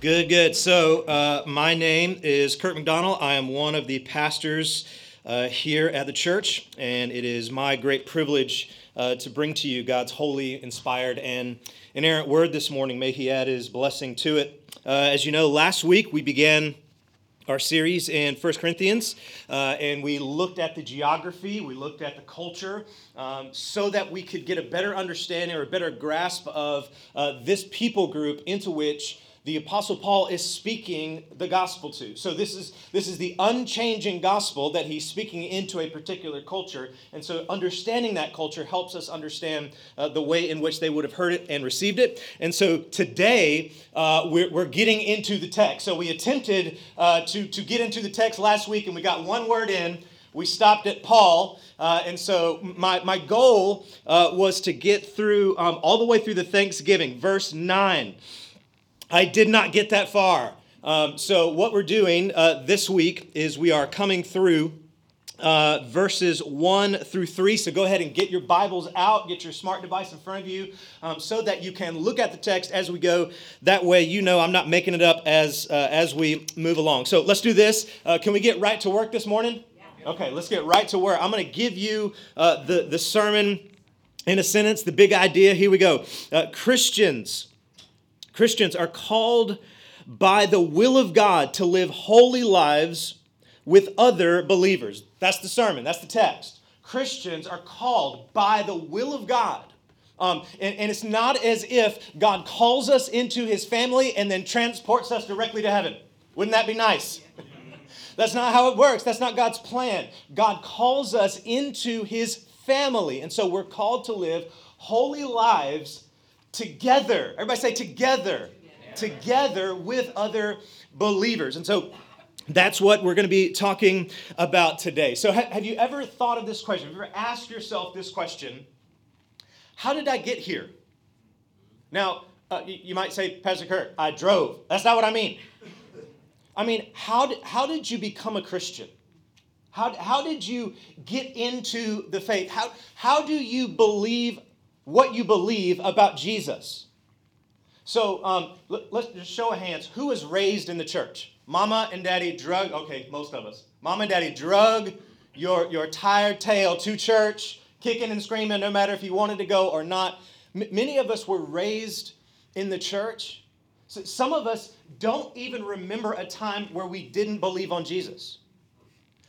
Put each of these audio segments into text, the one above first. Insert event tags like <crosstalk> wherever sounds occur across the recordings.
Good, good. So, uh, my name is Kurt McDonald. I am one of the pastors uh, here at the church, and it is my great privilege uh, to bring to you God's holy, inspired, and inerrant word this morning. May He add His blessing to it. Uh, as you know, last week we began our series in 1 Corinthians, uh, and we looked at the geography, we looked at the culture, um, so that we could get a better understanding or a better grasp of uh, this people group into which the apostle paul is speaking the gospel to. So this is this is the unchanging gospel that he's speaking into a particular culture. And so understanding that culture helps us understand uh, the way in which they would have heard it and received it. And so today uh, we're, we're getting into the text. So we attempted uh, to to get into the text last week and we got one word in. We stopped at Paul. Uh, and so my, my goal uh, was to get through um, all the way through the Thanksgiving, verse 9. I did not get that far. Um, so, what we're doing uh, this week is we are coming through uh, verses 1 through 3. So, go ahead and get your Bibles out, get your smart device in front of you um, so that you can look at the text as we go. That way, you know I'm not making it up as, uh, as we move along. So, let's do this. Uh, can we get right to work this morning? Okay, let's get right to work. I'm going to give you uh, the, the sermon in a sentence, the big idea. Here we go. Uh, Christians Christians are called by the will of God to live holy lives with other believers. That's the sermon, that's the text. Christians are called by the will of God. Um, and, and it's not as if God calls us into his family and then transports us directly to heaven. Wouldn't that be nice? That's not how it works. That's not God's plan. God calls us into his family. And so we're called to live holy lives together. Everybody say together. Together, with other believers. And so that's what we're going to be talking about today. So, have you ever thought of this question? Have you ever asked yourself this question? How did I get here? Now, uh, you might say, Pastor Kurt, I drove. That's not what I mean. I mean, how did, how did you become a Christian? How, how did you get into the faith? How, how do you believe what you believe about Jesus. So um, let, us just show of hands. Who was raised in the church? Mama and daddy drug, okay, most of us. Mama and daddy drug your, your tired tail to church, kicking and screaming, no matter if you wanted to go or not. M- many of us were raised in the church. So some of us don't even remember a time where we didn't believe on Jesus.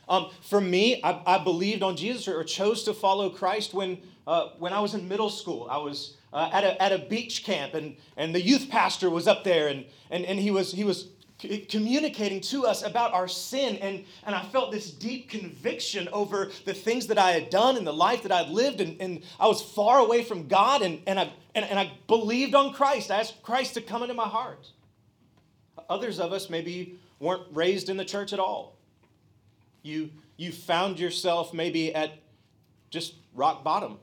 Um, for me, I, I, believed on Jesus or, or, chose to follow Christ when, uh, when I was in middle school. I was uh, at, a, at a beach camp, and, and the youth pastor was up there, and, and, and he was, he was communicating to us about our sin. And, and I felt this deep conviction over the things that I had done and the life that I'd lived. And, and I was far away from God, and, and, I, and, and I believed on Christ. I asked Christ to come into my heart. Others of us maybe weren't raised in the church at all. You, you found yourself maybe at just rock bottom,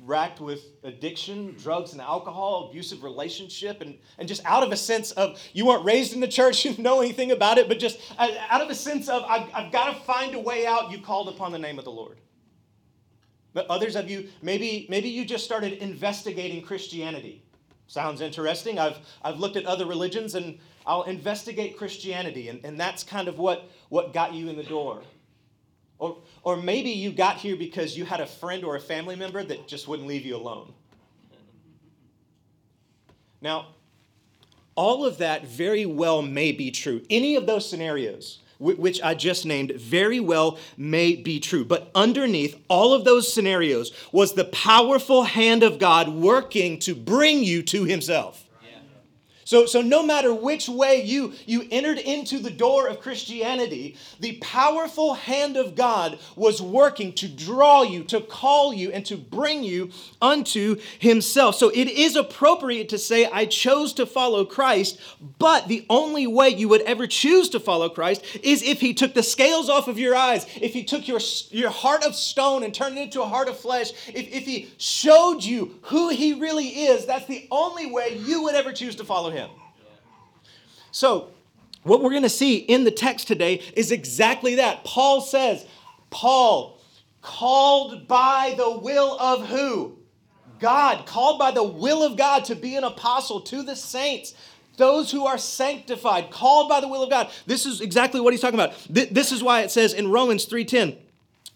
racked with addiction, drugs and alcohol, abusive relationship, and, and just out of a sense of you weren't raised in the church, <laughs> you didn't know anything about it, but just uh, out of a sense of I've, I've got to find a way out, you called upon the name of the Lord. But others of you, maybe, maybe you just started investigating Christianity. Sounds interesting. I've, I've looked at other religions and I'll investigate Christianity, and, and that's kind of what, what got you in the door. Or, or maybe you got here because you had a friend or a family member that just wouldn't leave you alone. Now, all of that very well may be true. Any of those scenarios, which I just named, very well may be true. But underneath all of those scenarios was the powerful hand of God working to bring you to Himself. So, so no matter which way you, you entered into the door of Christianity, the powerful hand of God was working to draw you, to call you, and to bring you unto Himself. So it is appropriate to say, I chose to follow Christ, but the only way you would ever choose to follow Christ is if He took the scales off of your eyes, if He took your, your heart of stone and turned it into a heart of flesh, if, if He showed you who He really is, that's the only way you would ever choose to follow Him. So, what we're going to see in the text today is exactly that. Paul says, Paul, called by the will of who? God, called by the will of God to be an apostle to the saints, those who are sanctified, called by the will of God. This is exactly what he's talking about. This is why it says in Romans 3:10.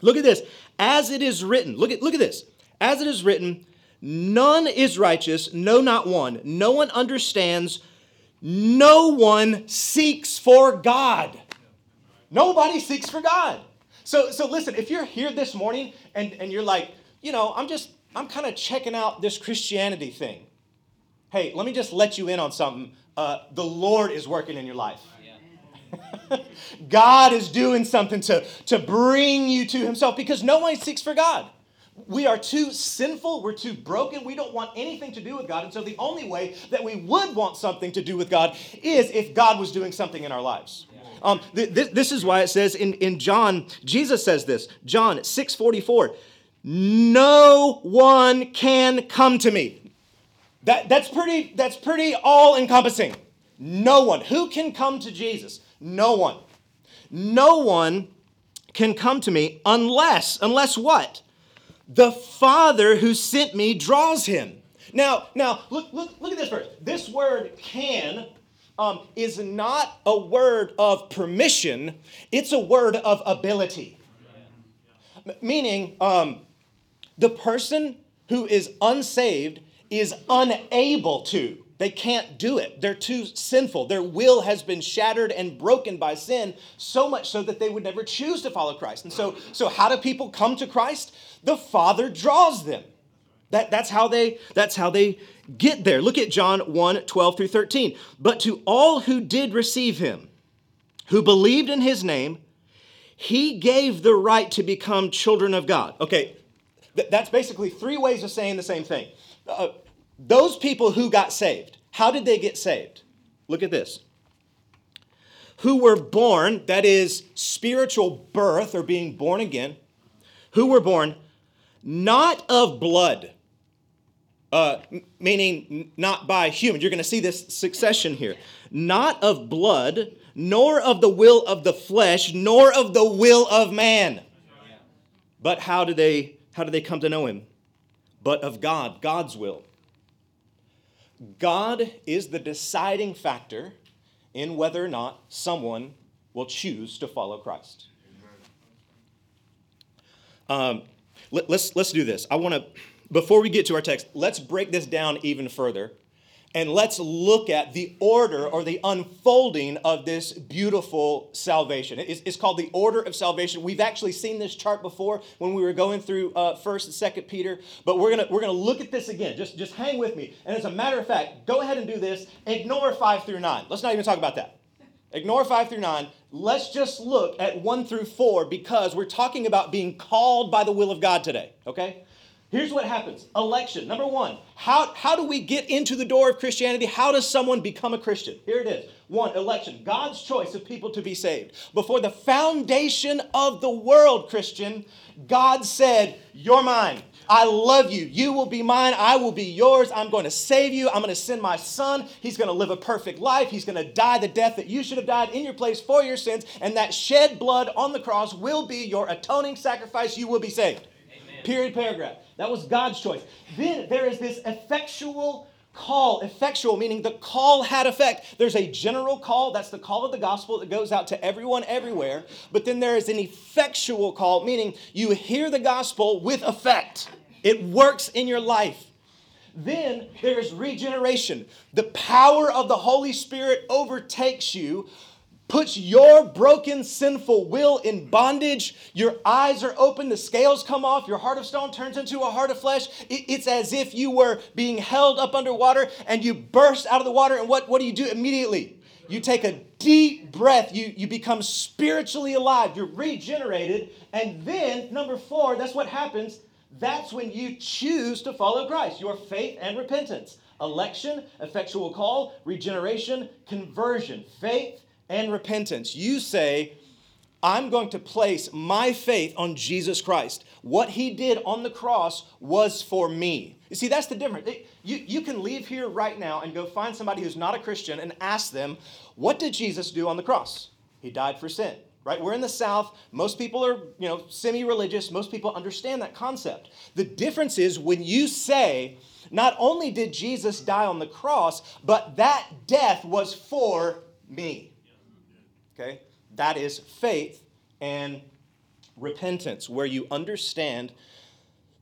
Look at this. As it is written, look at look at this. As it is written, none is righteous, no not one. No one understands, no one seeks for God. Nobody seeks for God. So, so listen, if you're here this morning and, and you're like, you know, I'm just, I'm kind of checking out this Christianity thing. Hey, let me just let you in on something. Uh, the Lord is working in your life. <laughs> God is doing something to, to bring you to Himself because no one seeks for God we are too sinful, we're too broken, we don't want anything to do with God. And so the only way that we would want something to do with God is if God was doing something in our lives. Um, th- th- this is why it says in, in John, Jesus says this, John 6 44, no one can come to me. That, that's pretty, that's pretty all encompassing. No one. Who can come to Jesus? No one. No one can come to me unless, unless what? The Father who sent me draws him. Now, now look, look, look at this verse. This word can um, is not a word of permission, it's a word of ability. M- meaning, um, the person who is unsaved is unable to. They can't do it. They're too sinful. Their will has been shattered and broken by sin, so much so that they would never choose to follow Christ. And so, so how do people come to Christ? The Father draws them. That, that's, how they, that's how they get there. Look at John 1 12 through 13. But to all who did receive him, who believed in his name, he gave the right to become children of God. Okay, th- that's basically three ways of saying the same thing. Uh, those people who got saved, how did they get saved? Look at this. Who were born, that is spiritual birth or being born again, who were born not of blood, uh, meaning not by human. You're going to see this succession here. Not of blood, nor of the will of the flesh, nor of the will of man. But how do they how do they come to know him? But of God, God's will. God is the deciding factor in whether or not someone will choose to follow Christ. Um, let, let's, let's do this. I want to, before we get to our text, let's break this down even further and let's look at the order or the unfolding of this beautiful salvation. It's, it's, called the order of salvation. We've actually seen this chart before when we were going through uh, First and Second Peter, but we're gonna we're gonna look at this again. Just just hang with me. And as a matter of fact, go ahead and do this. Ignore five through nine. Let's not even talk about that. Ignore five through nine. Let's just look at one through four because we're talking about being called by the will of God today. Okay. Here's what happens election. Number one, how, how do we get into the door of Christianity? How does someone become a Christian? Here it is. One, election. God's choice of people to be saved. Before the foundation of the world, Christian, God said, You're mine. I love you. You will be mine. I will be yours. I'm going to save you. I'm going to send my son. He's going to live a perfect life. He's going to die the death that you should have died in your place for your sins. And that shed blood on the cross will be your atoning sacrifice. You will be saved. Amen. Period, paragraph. That was God's choice. Then there is this effectual call. Effectual, meaning the call had effect. There's a general call, that's the call of the gospel that goes out to everyone everywhere. But then there is an effectual call, meaning you hear the gospel with effect, it works in your life. Then there is regeneration. The power of the Holy Spirit overtakes you puts your broken, sinful will in bondage. Your eyes are open, the scales come off, your heart of stone turns into a heart of flesh. It's as if you were being held up underwater and you burst out of the water. And what, what do you do immediately? You take a deep breath, you, you become spiritually alive, you're regenerated. And then, number four, that's what happens. That's when you choose to follow Christ, your faith and repentance. Election, effectual call, regeneration, conversion, faith, and repentance. You say, I'm going to place my faith on Jesus Christ. What he did on the cross was for me. You see, that's the difference. You, you can leave here right now and go find somebody who's not a Christian and ask them, What did Jesus do on the cross? He died for sin. Right? We're in the South. Most people are, you know, semi-religious. Most people understand that concept. The difference is when you say, not only did Jesus die on the cross, but that death was for me. Okay? That is faith and repentance, where you understand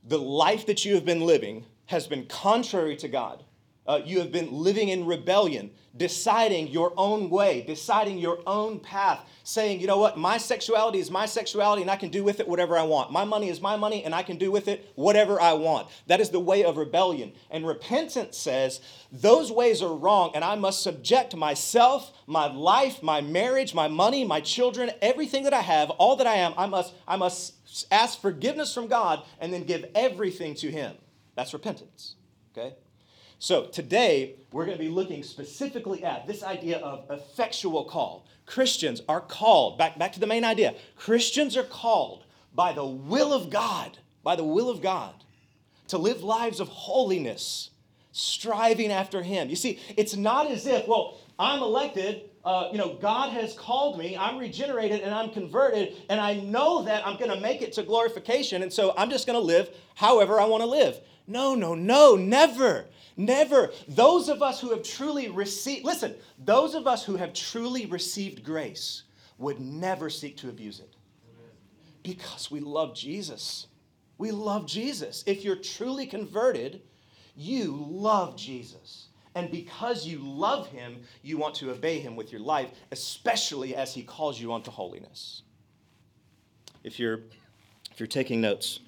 the life that you have been living has been contrary to God. Uh, you have been living in rebellion, deciding your own way, deciding your own path, saying, you know what, my sexuality is my sexuality and I can do with it whatever I want. My money is my money and I can do with it whatever I want. That is the way of rebellion. And repentance says, those ways are wrong and I must subject myself, my life, my marriage, my money, my children, everything that I have, all that I am, I must, I must ask forgiveness from God and then give everything to Him. That's repentance. Okay? So today, we're going to be looking specifically at this idea of effectual call. Christians are called, back, back to the main idea, Christians are called by the will of God, by the will of God, to live lives of holiness, striving after Him. You see, it's not as if, well, I'm elected, uh, you know, God has called me, I'm regenerated and I'm converted, and I know that I'm going to make it to glorification, and so I'm just going to live however I want to live. No, no, no, never. Never. Those of us who have truly received, listen, those of us who have truly received grace would never seek to abuse it because we love Jesus. We love Jesus. If you're truly converted, you love Jesus. And because you love him, you want to obey him with your life, especially as he calls you unto holiness. If you're if you're taking notes,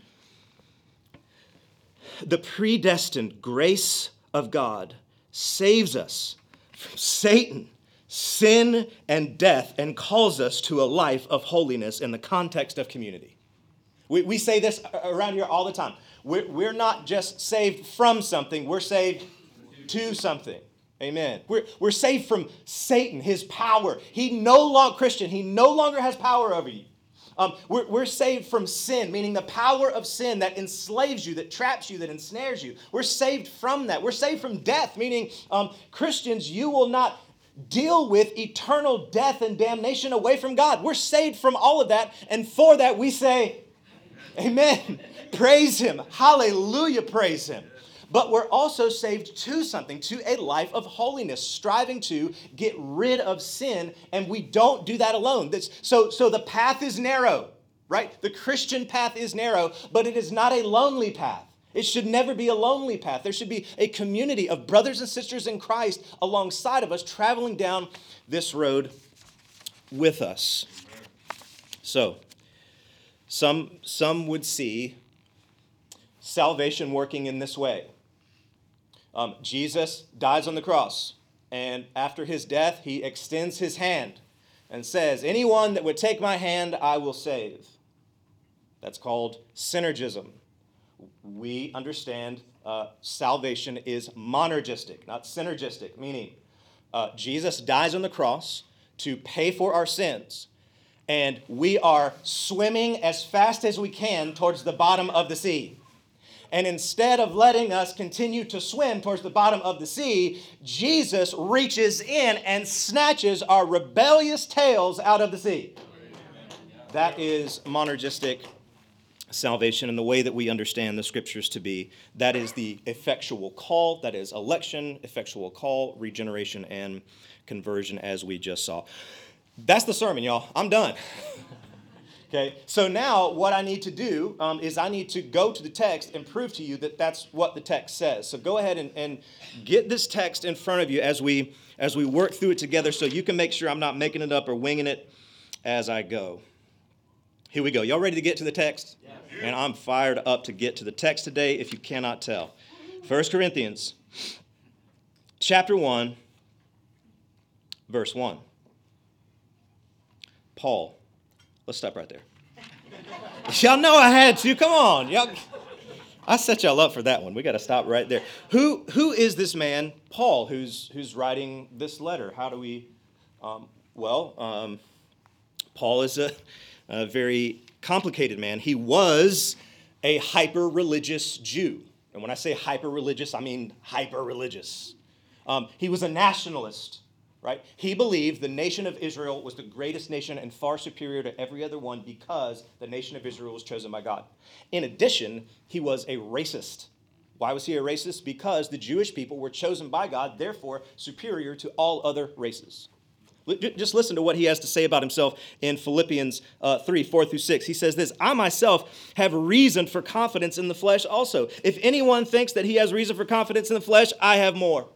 the predestined grace of God saves us from Satan, sin, and death, and calls us to a life of holiness in the context of community. We, we say this around here all the time. We're, we're not just saved from something, we're saved to something. Amen. We're, we're saved from Satan, his power. He no longer, Christian, he no longer has power over you. Um, we're, we're saved from sin, meaning the power of sin that enslaves you, that traps you, that ensnares you. We're saved from that. We're saved from death, meaning um, Christians, you will not deal with eternal death and damnation away from God. We're saved from all of that, and for that we say, Amen. <laughs> praise Him. Hallelujah, praise Him but we're also saved to something, to a life of holiness, striving to get rid of sin, and we don't do that alone. That's, so, so the path is narrow, right? The Christian path is narrow, but it is not a lonely path. It should never be a lonely path. There should be a community of brothers and sisters in Christ alongside of us traveling down this road with us. So, some, some would see salvation working in this way. Um, Jesus dies on the cross, and after his death, he extends his hand and says, Anyone that would take my hand, I will save. That's called synergism. We understand uh, salvation is monergistic, not synergistic, meaning uh, Jesus dies on the cross to pay for our sins, and we are swimming as fast as we can towards the bottom of the sea. And instead of letting us continue to swim towards the bottom of the sea, Jesus reaches in and snatches our rebellious tails out of the sea. That is monergistic salvation and the way that we understand the scriptures to be. That is the effectual call, that is election, effectual call, regeneration, and conversion, as we just saw. That's the sermon, y'all. I'm done. <laughs> Okay, so now what I need to do um, is I need to go to the text and prove to you that that's what the text says. So go ahead and, and get this text in front of you as we as we work through it together, so you can make sure I'm not making it up or winging it as I go. Here we go. Y'all ready to get to the text? Yeah. And I'm fired up to get to the text today. If you cannot tell, 1 Corinthians, chapter one, verse one. Paul Let's stop right there. <laughs> y'all know I had to. Come on. Y'all, I set y'all up for that one. We got to stop right there. Who, who is this man, Paul, who's, who's writing this letter? How do we, um, well, um, Paul is a, a very complicated man. He was a hyper religious Jew. And when I say hyper religious, I mean hyper religious. Um, he was a nationalist right? He believed the nation of Israel was the greatest nation and far superior to every other one because the nation of Israel was chosen by God. In addition, he was a racist. Why was he a racist? Because the Jewish people were chosen by God, therefore superior to all other races. Just listen to what he has to say about himself in Philippians uh, 3 4 through 6. He says this I myself have reason for confidence in the flesh also. If anyone thinks that he has reason for confidence in the flesh, I have more.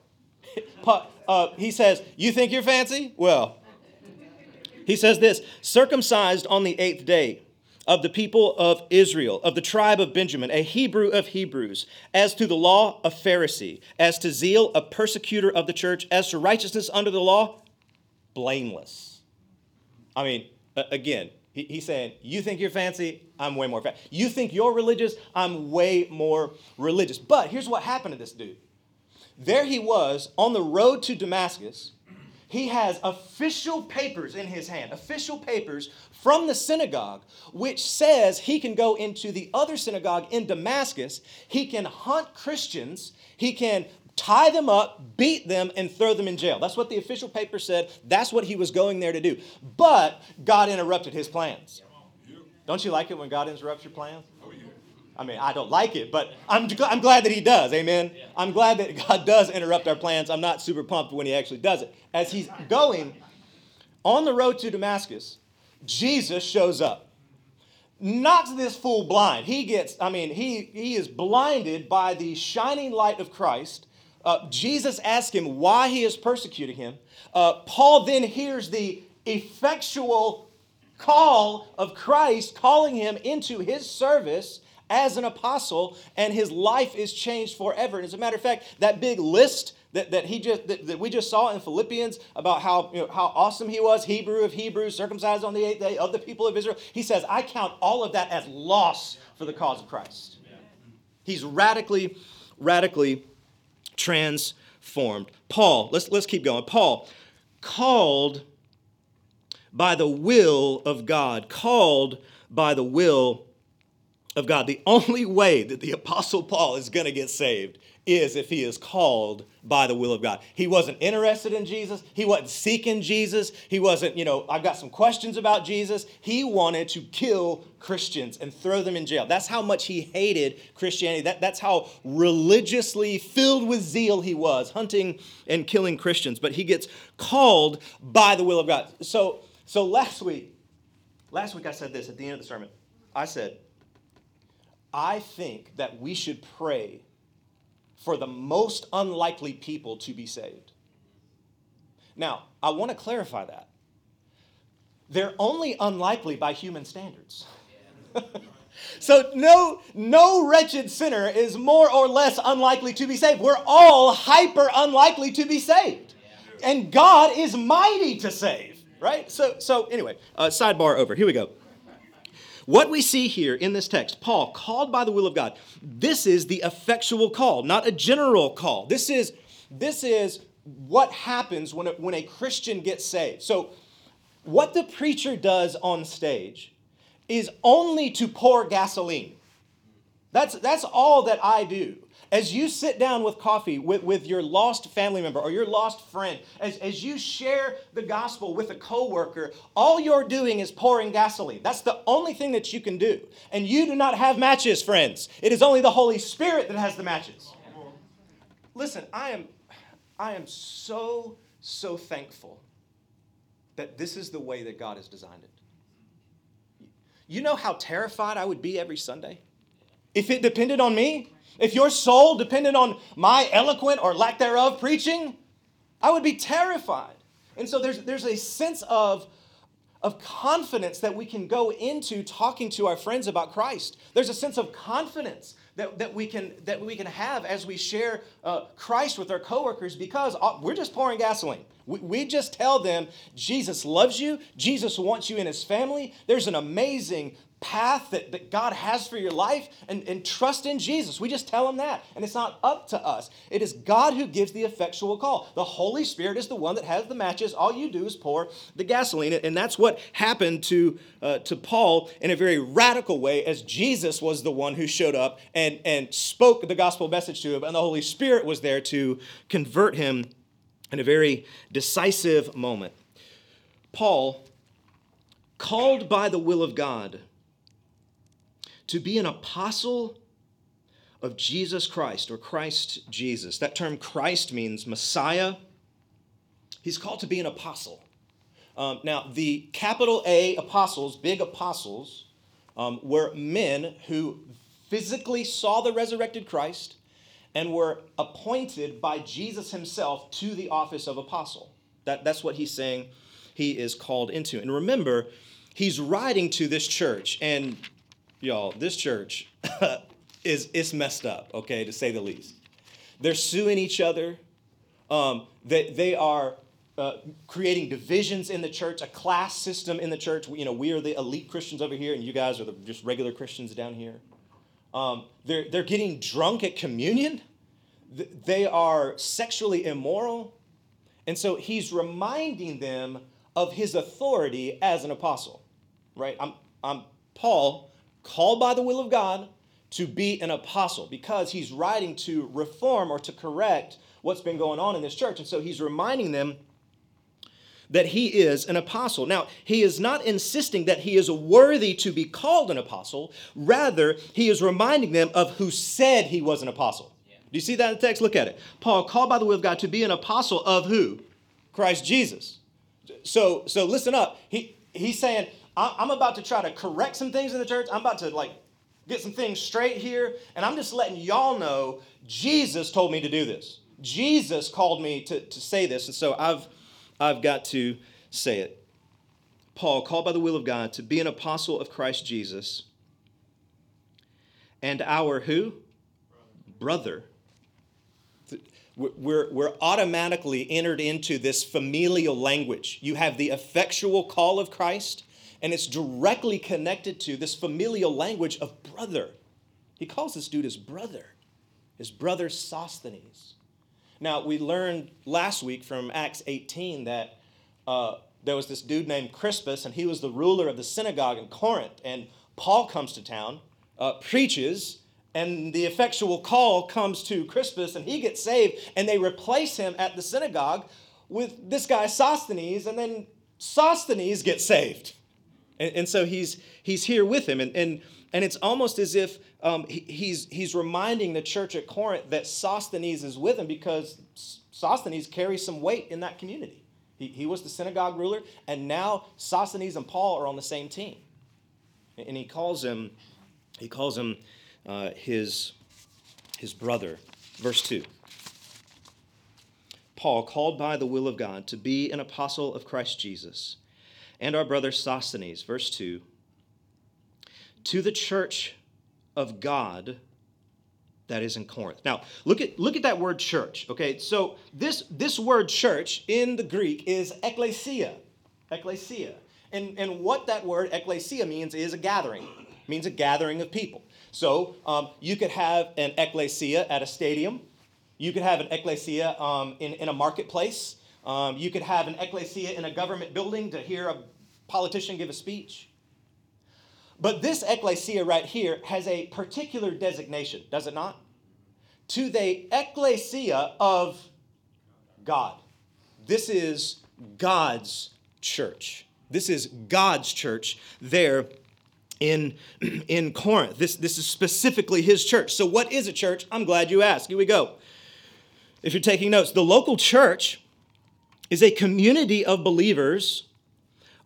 <laughs> uh, he says, You think you're fancy? Well, he says this circumcised on the eighth day of the people of Israel, of the tribe of Benjamin, a Hebrew of Hebrews, as to the law, a Pharisee, as to zeal, a persecutor of the church, as to righteousness under the law, blameless. I mean, again, he's saying, You think you're fancy? I'm way more fancy. You think you're religious? I'm way more religious. But here's what happened to this dude there he was on the road to Damascus. He has official papers in his hand, official papers from the synagogue, which says he can go into the other synagogue in Damascus. He can hunt Christians. He can tie them up, beat them, and throw them in jail. That's what the official paper said. That's what he was going there to do. But God interrupted his plans. Don't you like it when God interrupts your plans? I mean, I don't like it, but I'm, I'm glad that he does. Amen. Yeah. I'm glad that God does interrupt our plans. I'm not super pumped when he actually does it. As he's going on the road to Damascus, Jesus shows up, knocks this fool blind. He gets, I mean, he, he is blinded by the shining light of Christ. Uh, Jesus asks him why he is persecuting him. Uh, Paul then hears the effectual call of Christ calling him into his service as an apostle, and his life is changed forever. And as a matter of fact, that big list that, that he just that, that we just saw in Philippians about how you know, how awesome he was, Hebrew of Hebrews, circumcised on the eighth day of the people of Israel. He says, I count all of that as loss for the cause of Christ. He's radically, radically transformed. Paul, let's let's keep going. Paul, called by the will of God, called by the will of God. The only way that the Apostle Paul is going to get saved is if he is called by the will of God. He wasn't interested in Jesus. He wasn't seeking Jesus. He wasn't, you know, I've got some questions about Jesus. He wanted to kill Christians and throw them in jail. That's how much he hated Christianity. That, that's how religiously filled with zeal he was, hunting and killing Christians. But he gets called by the will of God. So, so last week, last week I said this at the end of the sermon. I said, I think that we should pray for the most unlikely people to be saved. Now, I want to clarify that. They're only unlikely by human standards. <laughs> so no no wretched sinner is more or less unlikely to be saved. We're all hyper unlikely to be saved. And God is mighty to save, right? So so anyway, uh, sidebar over. Here we go. What we see here in this text, Paul, called by the will of God, this is the effectual call, not a general call. This is, this is what happens when a, when a Christian gets saved. So, what the preacher does on stage is only to pour gasoline. That's, that's all that I do. As you sit down with coffee with, with your lost family member or your lost friend, as, as you share the gospel with a coworker, all you're doing is pouring gasoline. That's the only thing that you can do. And you do not have matches, friends. It is only the Holy Spirit that has the matches. Listen, I am, I am so, so thankful that this is the way that God has designed it. You know how terrified I would be every Sunday? If it depended on me, if your soul depended on my eloquent or lack thereof preaching, I would be terrified. And so there's, there's a sense of, of confidence that we can go into talking to our friends about Christ. There's a sense of confidence that, that, we, can, that we can have as we share uh, Christ with our coworkers because uh, we're just pouring gasoline. We, we just tell them Jesus loves you, Jesus wants you in his family. There's an amazing path that, that God has for your life and, and trust in Jesus. We just tell them that. And it's not up to us. It is God who gives the effectual call. The Holy Spirit is the one that has the matches. All you do is pour the gasoline. And that's what happened to, uh, to Paul in a very radical way as Jesus was the one who showed up and, and spoke the gospel message to him. And the Holy Spirit was there to convert him in a very decisive moment. Paul, called by the will of God, to be an apostle of Jesus Christ or Christ Jesus. That term Christ means Messiah. He's called to be an apostle. Um, now, the capital A apostles, big apostles, um, were men who physically saw the resurrected Christ and were appointed by Jesus himself to the office of apostle. That, that's what he's saying he is called into. And remember, he's writing to this church, and y'all, this church <laughs> is it's messed up, okay, to say the least. They're suing each other. Um, they, they are uh, creating divisions in the church, a class system in the church. You know, we are the elite Christians over here, and you guys are the just regular Christians down here. Um, they're, they're getting drunk at communion. They are sexually immoral. And so he's reminding them of his authority as an apostle, right? I'm, I'm Paul, called by the will of God to be an apostle because he's writing to reform or to correct what's been going on in this church. And so he's reminding them that he is an apostle. Now, he is not insisting that he is worthy to be called an apostle. Rather, he is reminding them of who said he was an apostle. Do you see that in the text? Look at it. Paul, called by the will of God to be an apostle of who? Christ Jesus. So, so listen up. He, he's saying, I'm about to try to correct some things in the church. I'm about to like get some things straight here. And I'm just letting y'all know Jesus told me to do this. Jesus called me to, to say this. And so I've, I've got to say it. Paul, called by the will of God to be an apostle of Christ Jesus, and our who? Brother. We're, we're automatically entered into this familial language. You have the effectual call of Christ, and it's directly connected to this familial language of brother. He calls this dude his brother, his brother Sosthenes. Now, we learned last week from Acts 18 that uh, there was this dude named Crispus, and he was the ruler of the synagogue in Corinth. And Paul comes to town, uh, preaches, and the effectual call comes to Crispus, and he gets saved, and they replace him at the synagogue with this guy Sosthenes, and then Sosthenes gets saved. And, and so he's, he's here with him. And, and, and it's almost as if um, he, he's, he's reminding the church at Corinth that Sosthenes is with him because Sosthenes carries some weight in that community. He, he was the synagogue ruler, and now Sosthenes and Paul are on the same team. And he calls him, he calls him uh, his, his brother. Verse 2. Paul, called by the will of God to be an apostle of Christ Jesus and our brother Sosthenes, verse 2, to the church of God that is in Corinth. Now, look at look at that word church, okay? So this this word church in the Greek is ekklesia. Ekklesia. And, and what that word ekklesia means is a gathering. It means a gathering of people. So um, you could have an ekklesia at a stadium. You could have an ekklesia um, in, in a marketplace. Um, you could have an ecclesia in a government building to hear a politician give a speech. But this ecclesia right here has a particular designation, does it not? To the ecclesia of God. This is God's church. This is God's church there in, <clears throat> in Corinth. This, this is specifically his church. So, what is a church? I'm glad you asked. Here we go. If you're taking notes, the local church is a community of believers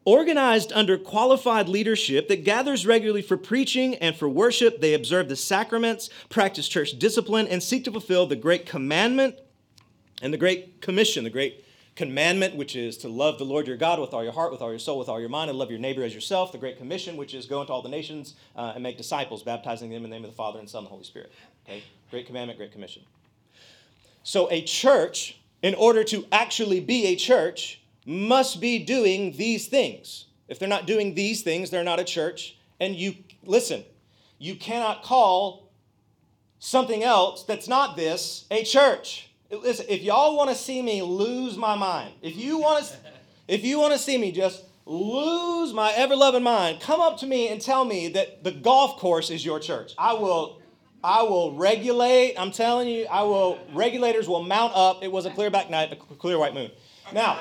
organized under qualified leadership that gathers regularly for preaching and for worship. They observe the sacraments, practice church discipline, and seek to fulfill the great commandment and the great commission, the great commandment, which is to love the Lord your God with all your heart, with all your soul, with all your mind, and love your neighbor as yourself. The Great Commission, which is go into all the nations uh, and make disciples, baptizing them in the name of the Father and Son and the Holy Spirit. Okay? Great commandment, great commission. So a church, in order to actually be a church, must be doing these things. If they're not doing these things, they're not a church. And you, listen, you cannot call something else that's not this a church. Listen, if y'all want to see me lose my mind, if you want to, if you want to see me just lose my ever loving mind, come up to me and tell me that the golf course is your church. I will, I will regulate. I'm telling you, I will. Regulators will mount up. It was a clear back night, a clear white moon. Now,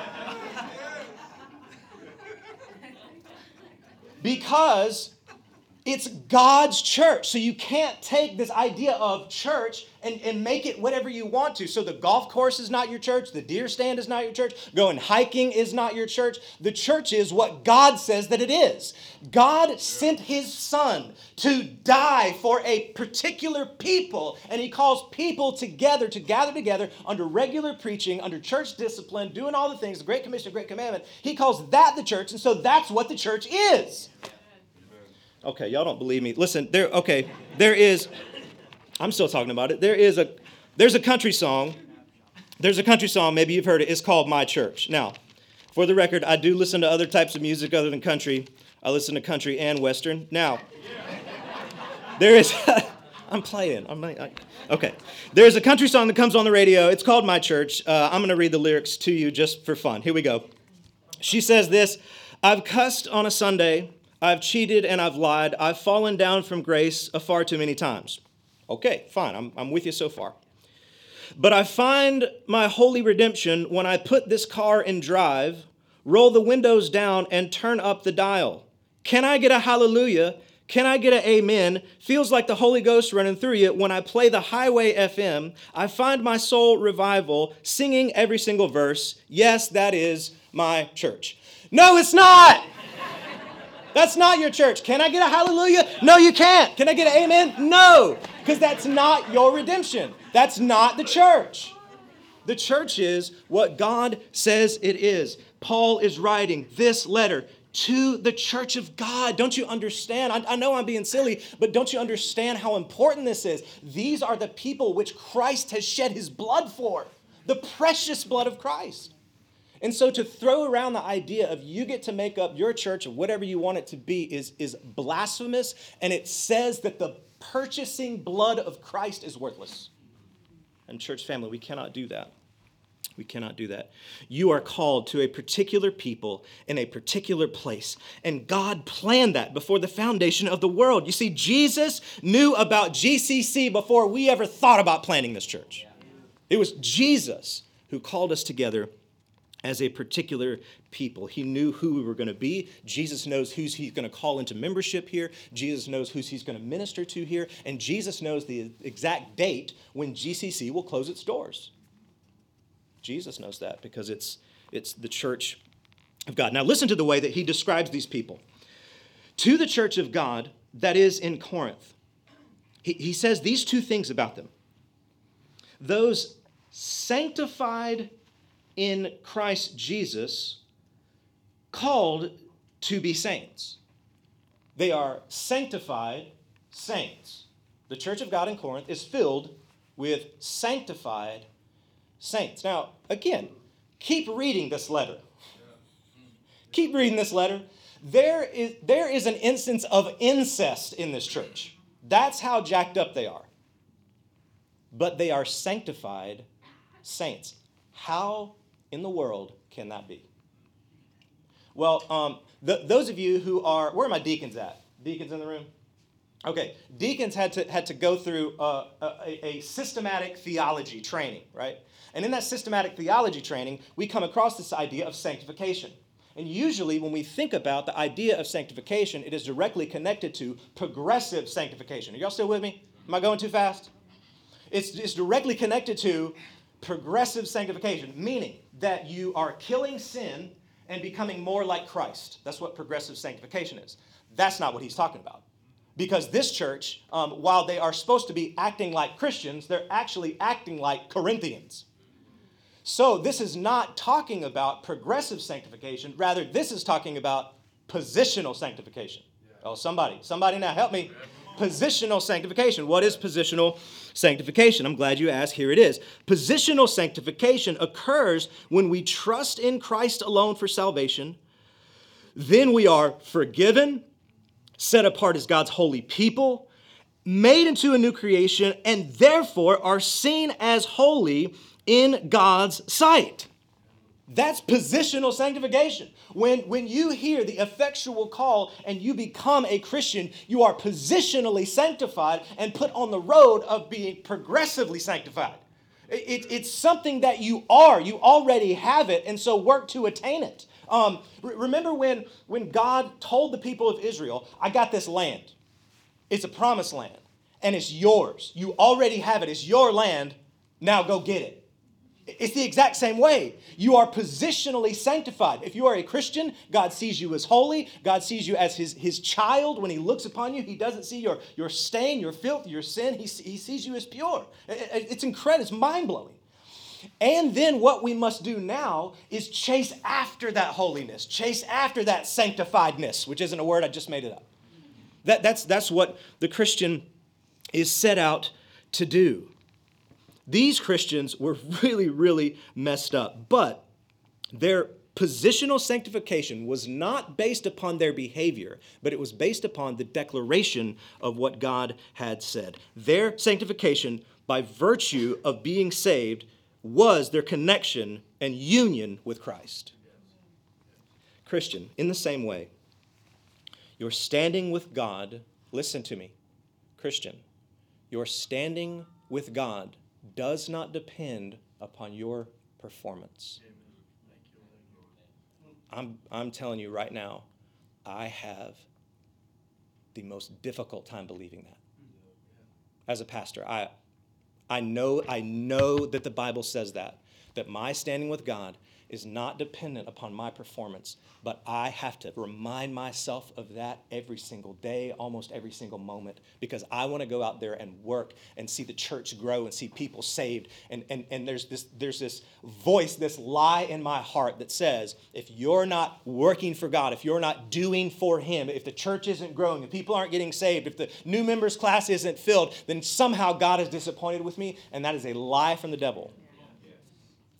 because it's God's church. So you can't take this idea of church and, and make it whatever you want to. So the golf course is not your church. The deer stand is not your church. Going hiking is not your church. The church is what God says that it is. God sent his son to die for a particular people. And he calls people together to gather together under regular preaching, under church discipline, doing all the things, the Great Commission, the Great Commandment. He calls that the church. And so that's what the church is. Okay, y'all don't believe me. Listen, there okay, there is I'm still talking about it. There is a there's a country song. There's a country song, maybe you've heard it. It's called My Church. Now, for the record, I do listen to other types of music other than country. I listen to country and western. Now, there is <laughs> I'm playing. I'm I, okay. There's a country song that comes on the radio. It's called My Church. Uh, I'm going to read the lyrics to you just for fun. Here we go. She says this I've cussed on a Sunday I've cheated and I've lied. I've fallen down from grace a far too many times. Okay, fine. I'm, I'm with you so far. But I find my holy redemption when I put this car in drive, roll the windows down, and turn up the dial. Can I get a hallelujah? Can I get an amen? Feels like the Holy Ghost running through you. When I play the highway FM, I find my soul revival singing every single verse. Yes, that is my church. No, it's not. That's not your church. Can I get a hallelujah? No, you can't. Can I get an amen? No, because that's not your redemption. That's not the church. The church is what God says it is. Paul is writing this letter to the church of God. Don't you understand? I, I, know I'm being silly, but don't you understand how important this is? These are the people which Christ has shed his blood for, the precious blood of Christ. And so to throw around the idea of you get to make up your church whatever you want it to be is, is blasphemous, and it says that the purchasing blood of Christ is worthless. And, church family, we cannot do that. We cannot do that. You are called to a particular people in a particular place. And God planned that before the foundation of the world. You see, Jesus knew about GCC before we ever thought about planning this church. It was Jesus who called us together as a particular people. He knew who we were going to be. Jesus knows who he's going to call into membership here. Jesus knows who he's going to minister to here. And Jesus knows the exact date when GCC will close its doors. Jesus knows that because it's, it's the church of God. Now, listen to the way that he describes these people. To the church of God that is in Corinth, he, he says these two things about them those sanctified in Christ Jesus called to be saints. They are sanctified saints. The church of God in Corinth is filled with sanctified saints. Now, again, keep reading this letter. Keep reading this letter. There is, there is an instance of incest in this church. That's how jacked up they are. But they are sanctified saints. How in the world can that be? Well, um, the, those of you who are, where are my deacons at? Deacons in the room? Okay, deacons had to, had to go through a, a, a systematic theology training, right? And in that systematic theology training, we come across this idea of sanctification. And usually, when we think about the idea of sanctification, it is directly connected to progressive sanctification. Are y'all still with me? Am I going too fast? It's, it's directly connected to progressive sanctification, meaning that you are killing sin and becoming more like Christ. That's what progressive sanctification is. That's not what he's talking about. Because this church, um, while they are supposed to be acting like Christians, they're actually acting like Corinthians. So this is not talking about progressive sanctification. Rather, this is talking about positional sanctification. Oh, somebody, somebody now help me. Positional sanctification. What is positional sanctification? I'm glad you asked. Here it is. Positional sanctification occurs when we trust in Christ alone for salvation. Then we are forgiven, set apart as God's holy people, made into a new creation, and therefore are seen as holy in God's sight. That's positional sanctification. When, when you hear the effectual call and you become a Christian, you are positionally sanctified and put on the road of being progressively sanctified. It, it's something that you are, you already have it, and so work to attain it. Um, remember when, when God told the people of Israel, I got this land, it's a promised land, and it's yours. You already have it, it's your land, now go get it. It's the exact same way. You are positionally sanctified. If you are a Christian, God sees you as holy. God sees you as his, his child. When he looks upon you, he doesn't see your, your stain, your filth, your sin. He, he sees you as pure. It's incredible. It's mind blowing. And then what we must do now is chase after that holiness, chase after that sanctifiedness, which isn't a word, I just made it up. That, that's, that's what the Christian is set out to do. These Christians were <laughs> really, really messed up, but their positional sanctification was not based upon their behavior, but it was based upon the declaration of what God had said. Their sanctification, by virtue of being saved, was their connection and union with Christ. Christian, in the same way, you're standing with God. Listen to me, Christian. You're standing with God does not depend upon your performance. I'm, I'm telling you right now, I have the most difficult time believing that. As a pastor, I, I, know, I know that the Bible says that, that my standing with God is not dependent upon my performance, but I have to remind myself of that every single day, almost every single moment, because I want to go out there and work and see the church grow and see people saved. And, and, and there's, this, there's this voice, this lie in my heart that says, if you're not working for God, if you're not doing for Him, if the church isn't growing, if people aren't getting saved, if the new members class isn't filled, then somehow God is disappointed with me. And that is a lie from the devil.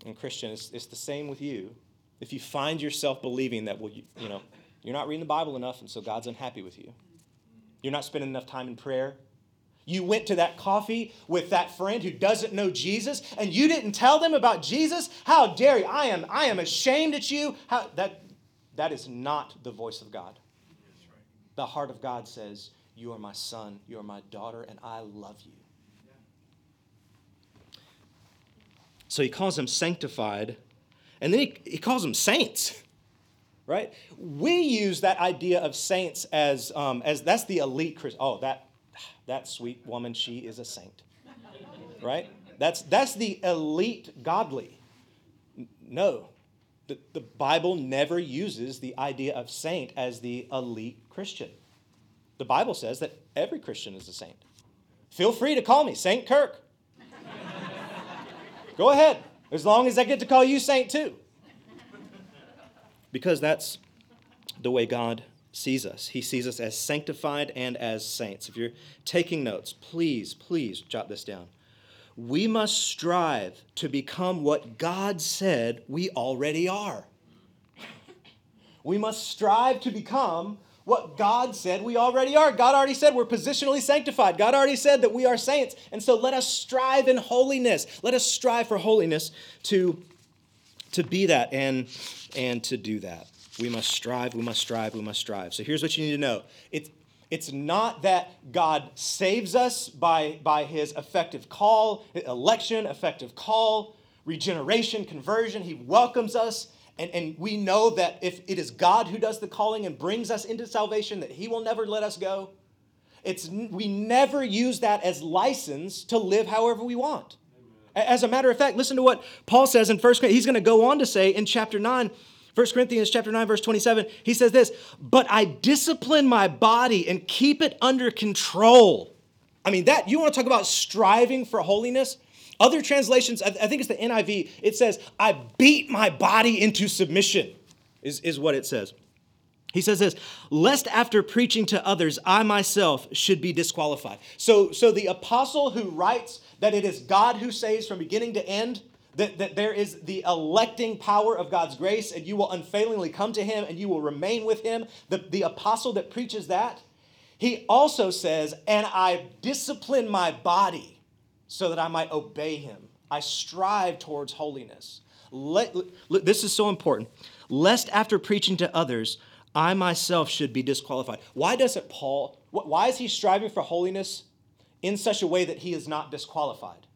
And Christian, it's, it's the same with you. If you find yourself believing that, well, you, you know, you're not reading the Bible enough, and so God's unhappy with you. You're not spending enough time in prayer. You went to that coffee with that friend who doesn't know Jesus, and you didn't tell them about Jesus. How dare you? I am, I am ashamed at you. How, that, that is not the voice of God. The heart of God says, You are my son, you are my daughter, and I love you. So he calls them sanctified, and then he, he calls them saints, right? We use that idea of saints as, um, as that's the elite Christian. Oh, that, that sweet woman, she is a saint, right? That's, that's the elite godly. No, the, the Bible never uses the idea of saint as the elite Christian. The Bible says that every Christian is a saint. Feel free to call me Saint Kirk. Go ahead, as long as I get to call you saint too. Because that's the way God sees us. He sees us as sanctified and as saints. If you're taking notes, please, please jot this down. We must strive to become what God said we already are. We must strive to become what God said we already are. God already said we're positionally sanctified. God already said that we are saints. And so let us strive in holiness. Let us strive for holiness to, to be that and, and to do that. We must strive, we must strive, we must strive. So here's what you need to know. It's, it's not that God saves us by, by his effective call, election, effective call, regeneration, conversion. He welcomes us and, and we know that if it is God who does the calling and brings us into salvation, that He will never let us go. It's, we never use that as license to live however we want. As a matter of fact, listen to what Paul says in 1 Corinthians. He's going to go on to say in chapter 9 1 Corinthians chapter 9 verse 27, he says this, "But I discipline my body and keep it under control." I mean, that you want to talk about striving for holiness? Other translations, I think it's the NIV, it says, "I beat my body into submission." Is is what it says. He says this, lest after preaching to others, I myself should be disqualified. So, so the apostle who writes that it is God who saves from beginning to end, that, that there is the electing power of God's grace, and you will unfailingly come to him and you will remain with him. The, the apostle that preaches that, he also says, and I discipline my body so that I might obey him. I strive towards holiness. Let, this is so important. Lest after preaching to others, I myself should be disqualified. Why doesn't Paul, why is he striving for holiness in such a way that he is not disqualified?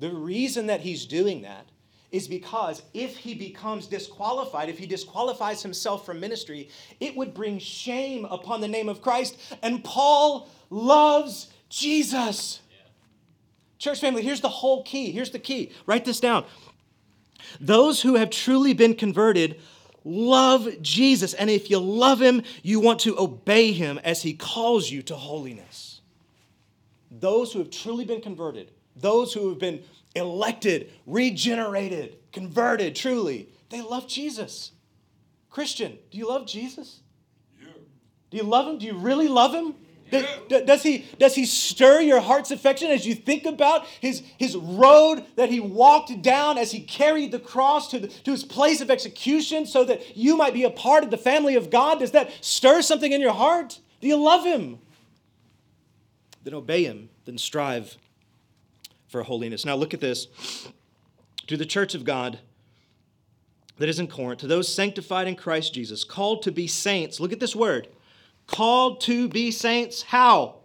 The reason that he's doing that is because if he becomes disqualified, if he disqualifies himself from ministry, it would bring shame upon the name of Christ. And Paul loves Jesus. Church family, here's the whole key. Here's the key. Write this down. Those who have truly been converted love Jesus. And if you love him, you want to obey him as he calls you to holiness. Those who have truly been converted, those who have been elected, regenerated, converted truly, they love Jesus. Christian, do you love Jesus? Yeah. Do you love him? Do you really love him? Does he, does he stir your heart's affection as you think about his, his road that he walked down as he carried the cross to, the, to his place of execution so that you might be a part of the family of God? Does that stir something in your heart? Do you love him? Then obey him, then strive for holiness. Now look at this. To the church of God that is in Corinth, to those sanctified in Christ Jesus, called to be saints, look at this word called to be saints. How?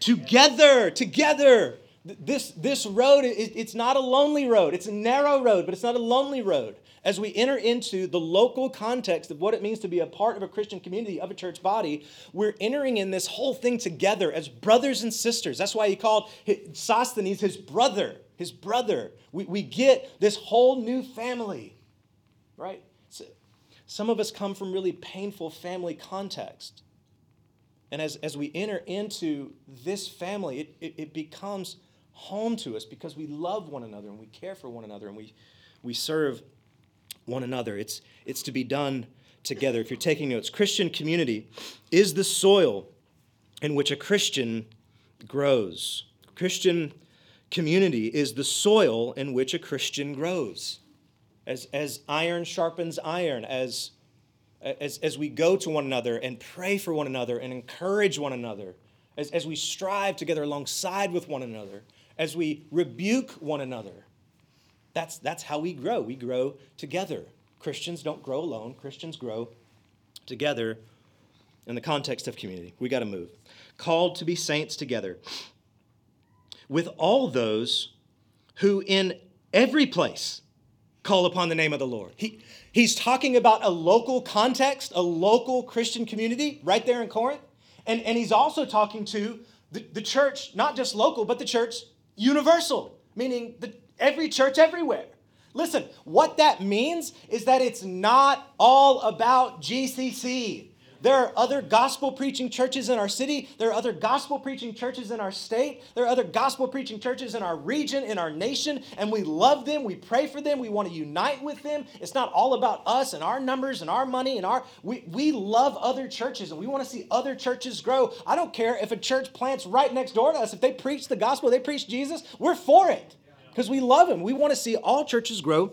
Together, together. This, this road, it's not a lonely road. It's a narrow road, but it's not a lonely road. As we enter into the local context of what it means to be a part of a Christian community, of a church body, we're entering in this whole thing together as brothers and sisters. That's why he called Sosthenes his brother, his brother. We, we get this whole new family, right? So some of us come from really painful family context. And as, as we enter into this family, it, it, it, becomes home to us because we love one another and we care for one another and we, we serve one another. It's, it's to be done together. If you're taking notes, Christian community is the soil in which a Christian grows. Christian community is the soil in which a Christian grows. As, as iron sharpens iron, as as, as we go to one another and pray for one another and encourage one another, as, as we strive together alongside with one another, as we rebuke one another. That's, that's how we grow. We grow together. Christians don't grow alone, Christians grow together in the context of community. We got to move. Called to be saints together with all those who in every place call upon the name of the Lord. He, he's talking about a local context, a local Christian community right there in Corinth. And, and he's also talking to the, the church, not just local, but the church universal, meaning the, every church everywhere. Listen, what that means is that it's not all about GCC. There are other gospel preaching churches in our city. There are other gospel preaching churches in our state. There are other gospel preaching churches in our region, in our nation, and we love them. We pray for them. We want to unite with them. It's not all about us and our numbers and our money and our. We, we love other churches and we want to see other churches grow. I don't care if a church plants right next door to us. If they preach the gospel, they preach Jesus, we're for it because we love them. We want to see all churches grow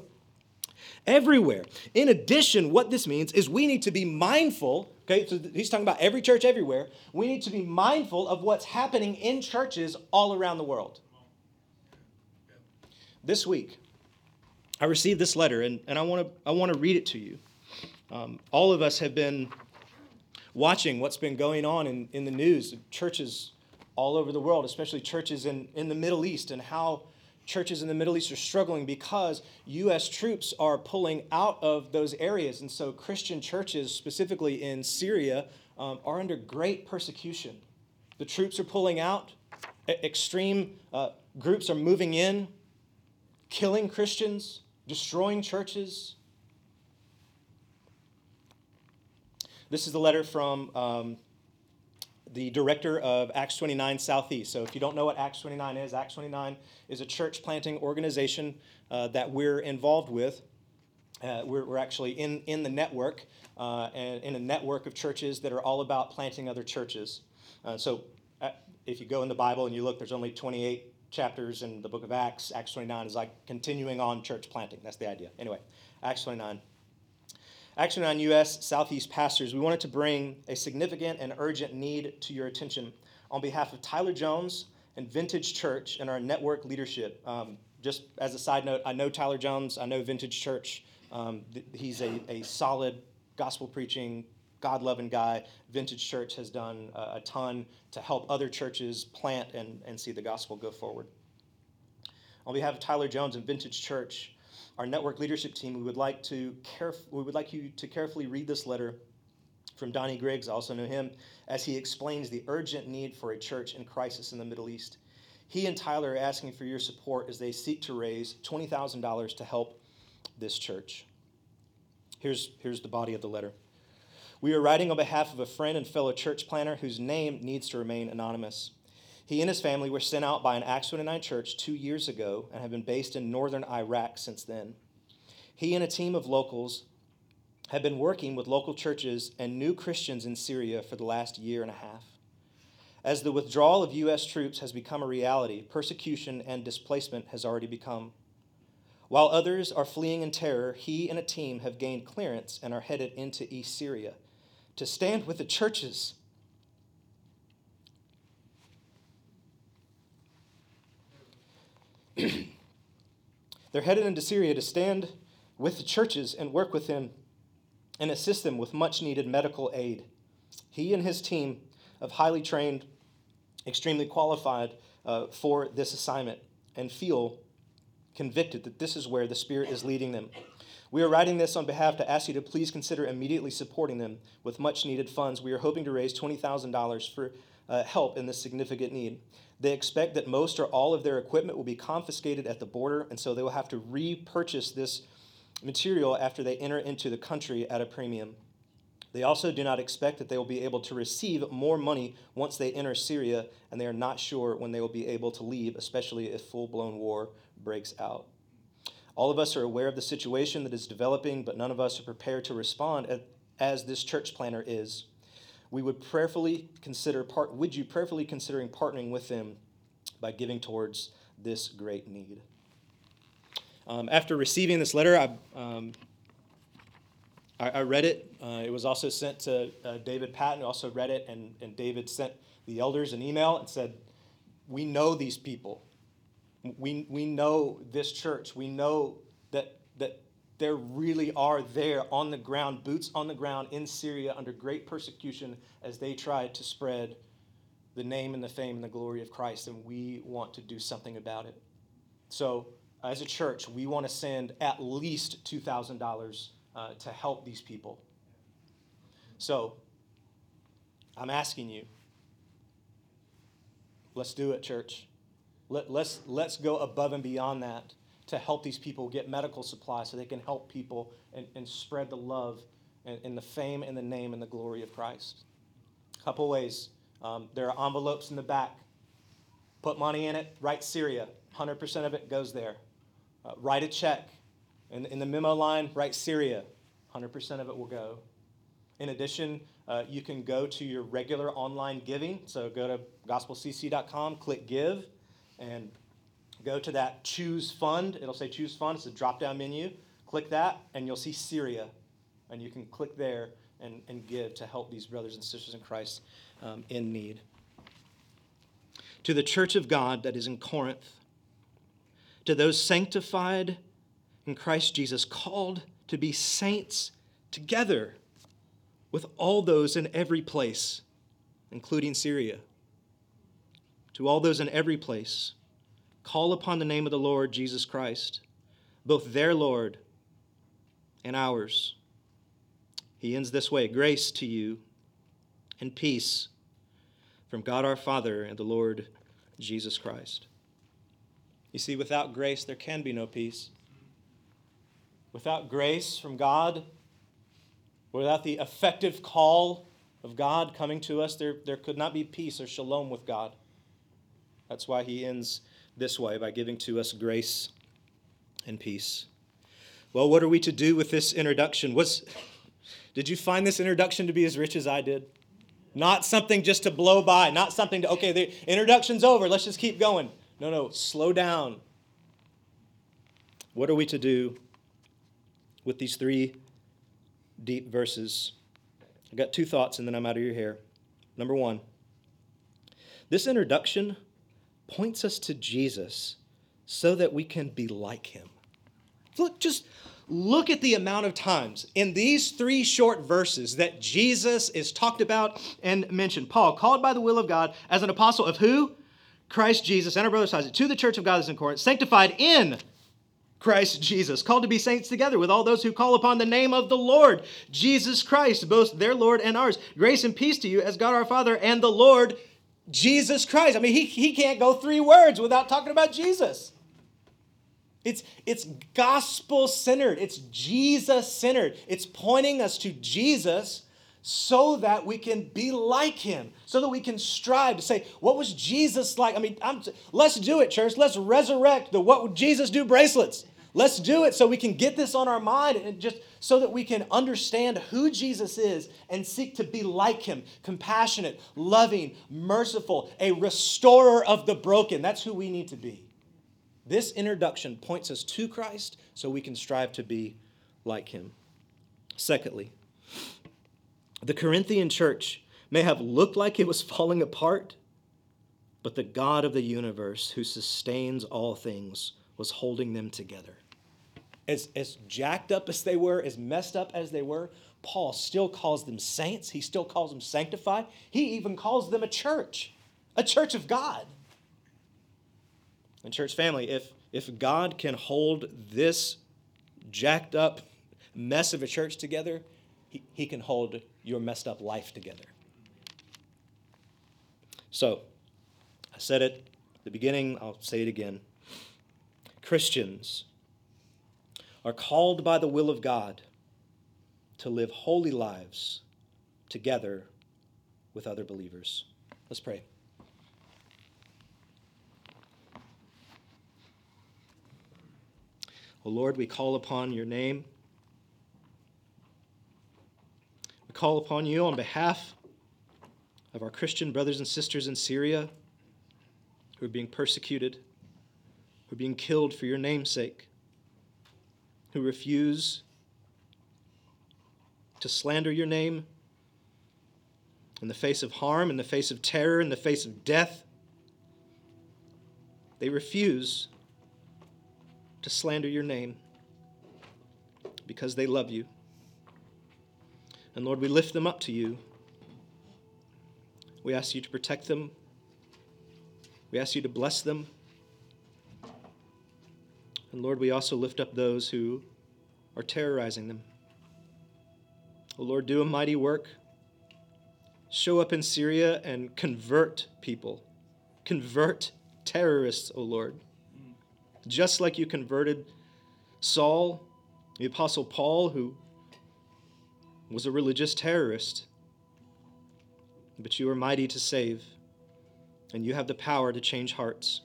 everywhere. In addition, what this means is we need to be mindful Okay, so he's talking about every church everywhere. We need to be mindful of what's happening in churches all around the world. This week, I received this letter, and, and I want to I want to read it to you. Um, all of us have been watching what's been going on in, in the news, churches all over the world, especially churches in, in the Middle East, and how churches in the Middle East are struggling because U.S. troops are pulling out of those areas. And so Christian churches, specifically in Syria, um, are under great persecution. The troops are pulling out, extreme uh, groups are moving in, killing Christians, destroying churches. This is the letter from. Um, the director of Acts 29 Southeast. So, if you don't know what Acts 29 is, Acts 29 is a church planting organization uh, that we're involved with. Uh, we're, we're, actually in, in the network, uh, and in a network of churches that are all about planting other churches. Uh, so, uh, if you go in the Bible and you look, there's only 28 chapters in the book of Acts. Acts 29 is like continuing on church planting. That's the idea. Anyway, Acts 29. Acts 29 U.S. Southeast pastors, we wanted to bring a significant and urgent need to your attention on behalf of Tyler Jones and Vintage Church and our network leadership. Um, just as a side note, I know Tyler Jones, I know Vintage Church. Um, th- he's a, a solid gospel preaching, God loving guy. Vintage Church has done a, a ton to help other churches plant and, and see the gospel go forward. On behalf of Tyler Jones and Vintage Church, our network leadership team, we would like to caref- we would like you to carefully read this letter from Donnie Griggs, I also know him, as he explains the urgent need for a church in crisis in the Middle East. He and Tyler are asking for your support as they seek to raise $20,000 to help this church. Here's, here's the body of the letter. We are writing on behalf of a friend and fellow church planter whose name needs to remain anonymous. He and his family were sent out by an Acts 29 church two years ago and have been based in northern Iraq since then. He and a team of locals have been working with local churches and new Christians in Syria for the last year and a half. As the withdrawal of U.S. troops has become a reality, persecution and displacement has already become. While others are fleeing in terror, he and a team have gained clearance and are headed into East Syria to stand with the churches <clears throat> They're headed into Syria to stand with the churches and work with them and assist them with much needed medical aid. He and his team of highly trained, extremely qualified uh, for this assignment and feel convicted that this is where the Spirit is leading them. We are writing this on behalf to ask you to please consider immediately supporting them with much needed funds. We are hoping to raise $20,000 for uh, help in this significant need. They expect that most or all of their equipment will be confiscated at the border, and so they will have to repurchase this material after they enter into the country at a premium. They also do not expect that they will be able to receive more money once they enter Syria, and they are not sure when they will be able to leave, especially if full blown war breaks out. All of us are aware of the situation that is developing, but none of us are prepared to respond as this church planter is we would prayerfully consider part would you prayerfully considering partnering with them by giving towards this great need? Um, after receiving this letter i, um, I, I, read it. Uh, it was also sent to uh, david patton. Who also read it and, and david sent the elders an email and said we know these people. We, we know this church. We know that that there really are there on the ground, boots on the ground in Syria under great persecution as they try to spread the name and the fame and the glory of Christ, and we want to do something about it. So, as a church, we want to send at least $2,000 uh, to help these people. So, I'm asking you, let's do it, church. Let, let's, let's go above and beyond that to help these people get medical supplies so they can help people and, and spread the love and, and, the fame and the name and the glory of Christ. A couple ways. Um, there are envelopes in the back. Put money in it, write Syria. 100% of it goes there. Uh, write a check. In, in the memo line, write Syria. 100% of it will go. In addition, uh, you can go to your regular online giving. So go to gospelcc.com, click give, and go to that choose fund. It'll say choose fund. It's a drop down menu. Click that, and you'll see Syria. And you can click there and, and give to help these brothers and sisters in Christ um, in need. To the church of God that is in Corinth, to those sanctified in Christ Jesus, called to be saints together with all those in every place, including Syria. To all those in every place call upon the name of the Lord Jesus Christ, both their Lord and ours. He ends this way Grace to you and peace from God our Father and the Lord Jesus Christ. You see, without grace, there can be no peace. Without grace from God, Without the effective call of God coming to us, there, there could not be peace or shalom with God. That's why he ends this way by giving to us grace and peace. Well, what are we to do with this introduction? Was, did you find this introduction to be as rich as I did? Not something just to blow by, not something to, okay, the introduction's over, let's just keep going. No, no, slow down. What are we to do with these three deep verses? I got two thoughts and then I'm out of your hair. Number one, this introduction points us to Jesus so that we can be like him. Look, just look at the amount of times in these three short verses that Jesus is talked about and mentioned. Paul, called by the will of God as an apostle of who? Christ Jesus and our brother Isaac to the church of God that's in Corinth, sanctified in Christ Jesus, called to be saints together with all those who call upon the name of the Lord Jesus Christ, both their Lord and ours. Grace and peace to you as God our Father and the Lord Jesus Christ. I mean, he, he can't go three words without talking about Jesus. It's, it's gospel centered, it's Jesus centered. It's pointing us to Jesus so that we can be like him, so that we can strive to say, what was Jesus like? I mean, I'm, let's do it, church. Let's resurrect the what would Jesus do bracelets. Let's do it so we can get this on our mind and just so that we can understand who Jesus is and seek to be like him compassionate, loving, merciful, a restorer of the broken. That's who we need to be. This introduction points us to Christ so we can strive to be like him. Secondly, the Corinthian church may have looked like it was <laughs> falling apart, but the God of the universe, who sustains all things, was holding them together. As, as jacked up as they were, as messed up as they were, Paul still calls them saints. He still calls them sanctified. He even calls them a church, a church of God. And, church family, if, if God can hold this jacked up mess of a church together, he, he can hold your messed up life together. So, I said it at the beginning, I'll say it again. Christians are called by the will of God to live holy lives together with other believers. Let's pray. Oh Lord, we call upon your name. We call upon you on behalf of our Christian brothers and sisters in Syria who are being persecuted, who are being killed for your name's sake, who refuse to slander your name in the face of harm, in the face of terror, in the face of death. They refuse to slander your name because they love you. And Lord, we lift them up to you. We ask you to protect them. We ask you to bless them. And Lord, we also lift up those who are terrorizing them. Oh Lord, do a mighty work. Show up in Syria and convert people. Convert terrorists, O oh Lord just like you converted Saul, the Apostle Paul, who was a religious terrorist. But you are mighty to save, and you have the power to change hearts.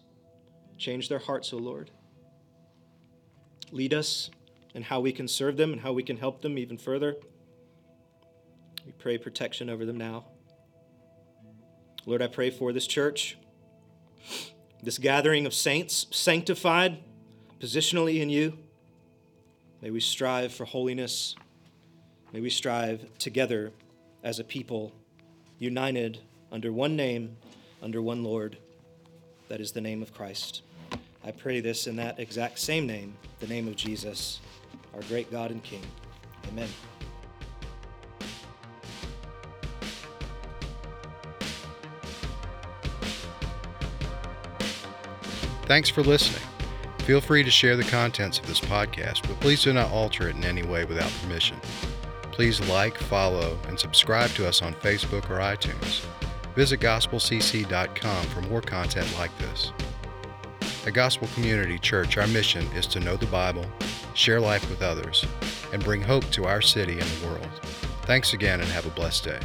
Change their hearts, O Lord. Lead us and how we can serve them and how we can help them even further. We pray protection over them now. Lord, I pray for this church this gathering of saints, sanctified positionally in you. May we strive for holiness. May we strive together as a people, united under one name, under one Lord. That is the name of Christ. I pray this in that exact same name, the name of Jesus, our great God and King. Amen. Thanks for listening. Feel free to share the contents of this podcast, but please do not alter it in any way without permission. Please like, follow, and subscribe to us on Facebook or iTunes. Visit gospelcc.com for more content like this. At Gospel Community Church, our mission is to know the Bible, share life with others, and bring hope to our city and the world. Thanks again and have a blessed day.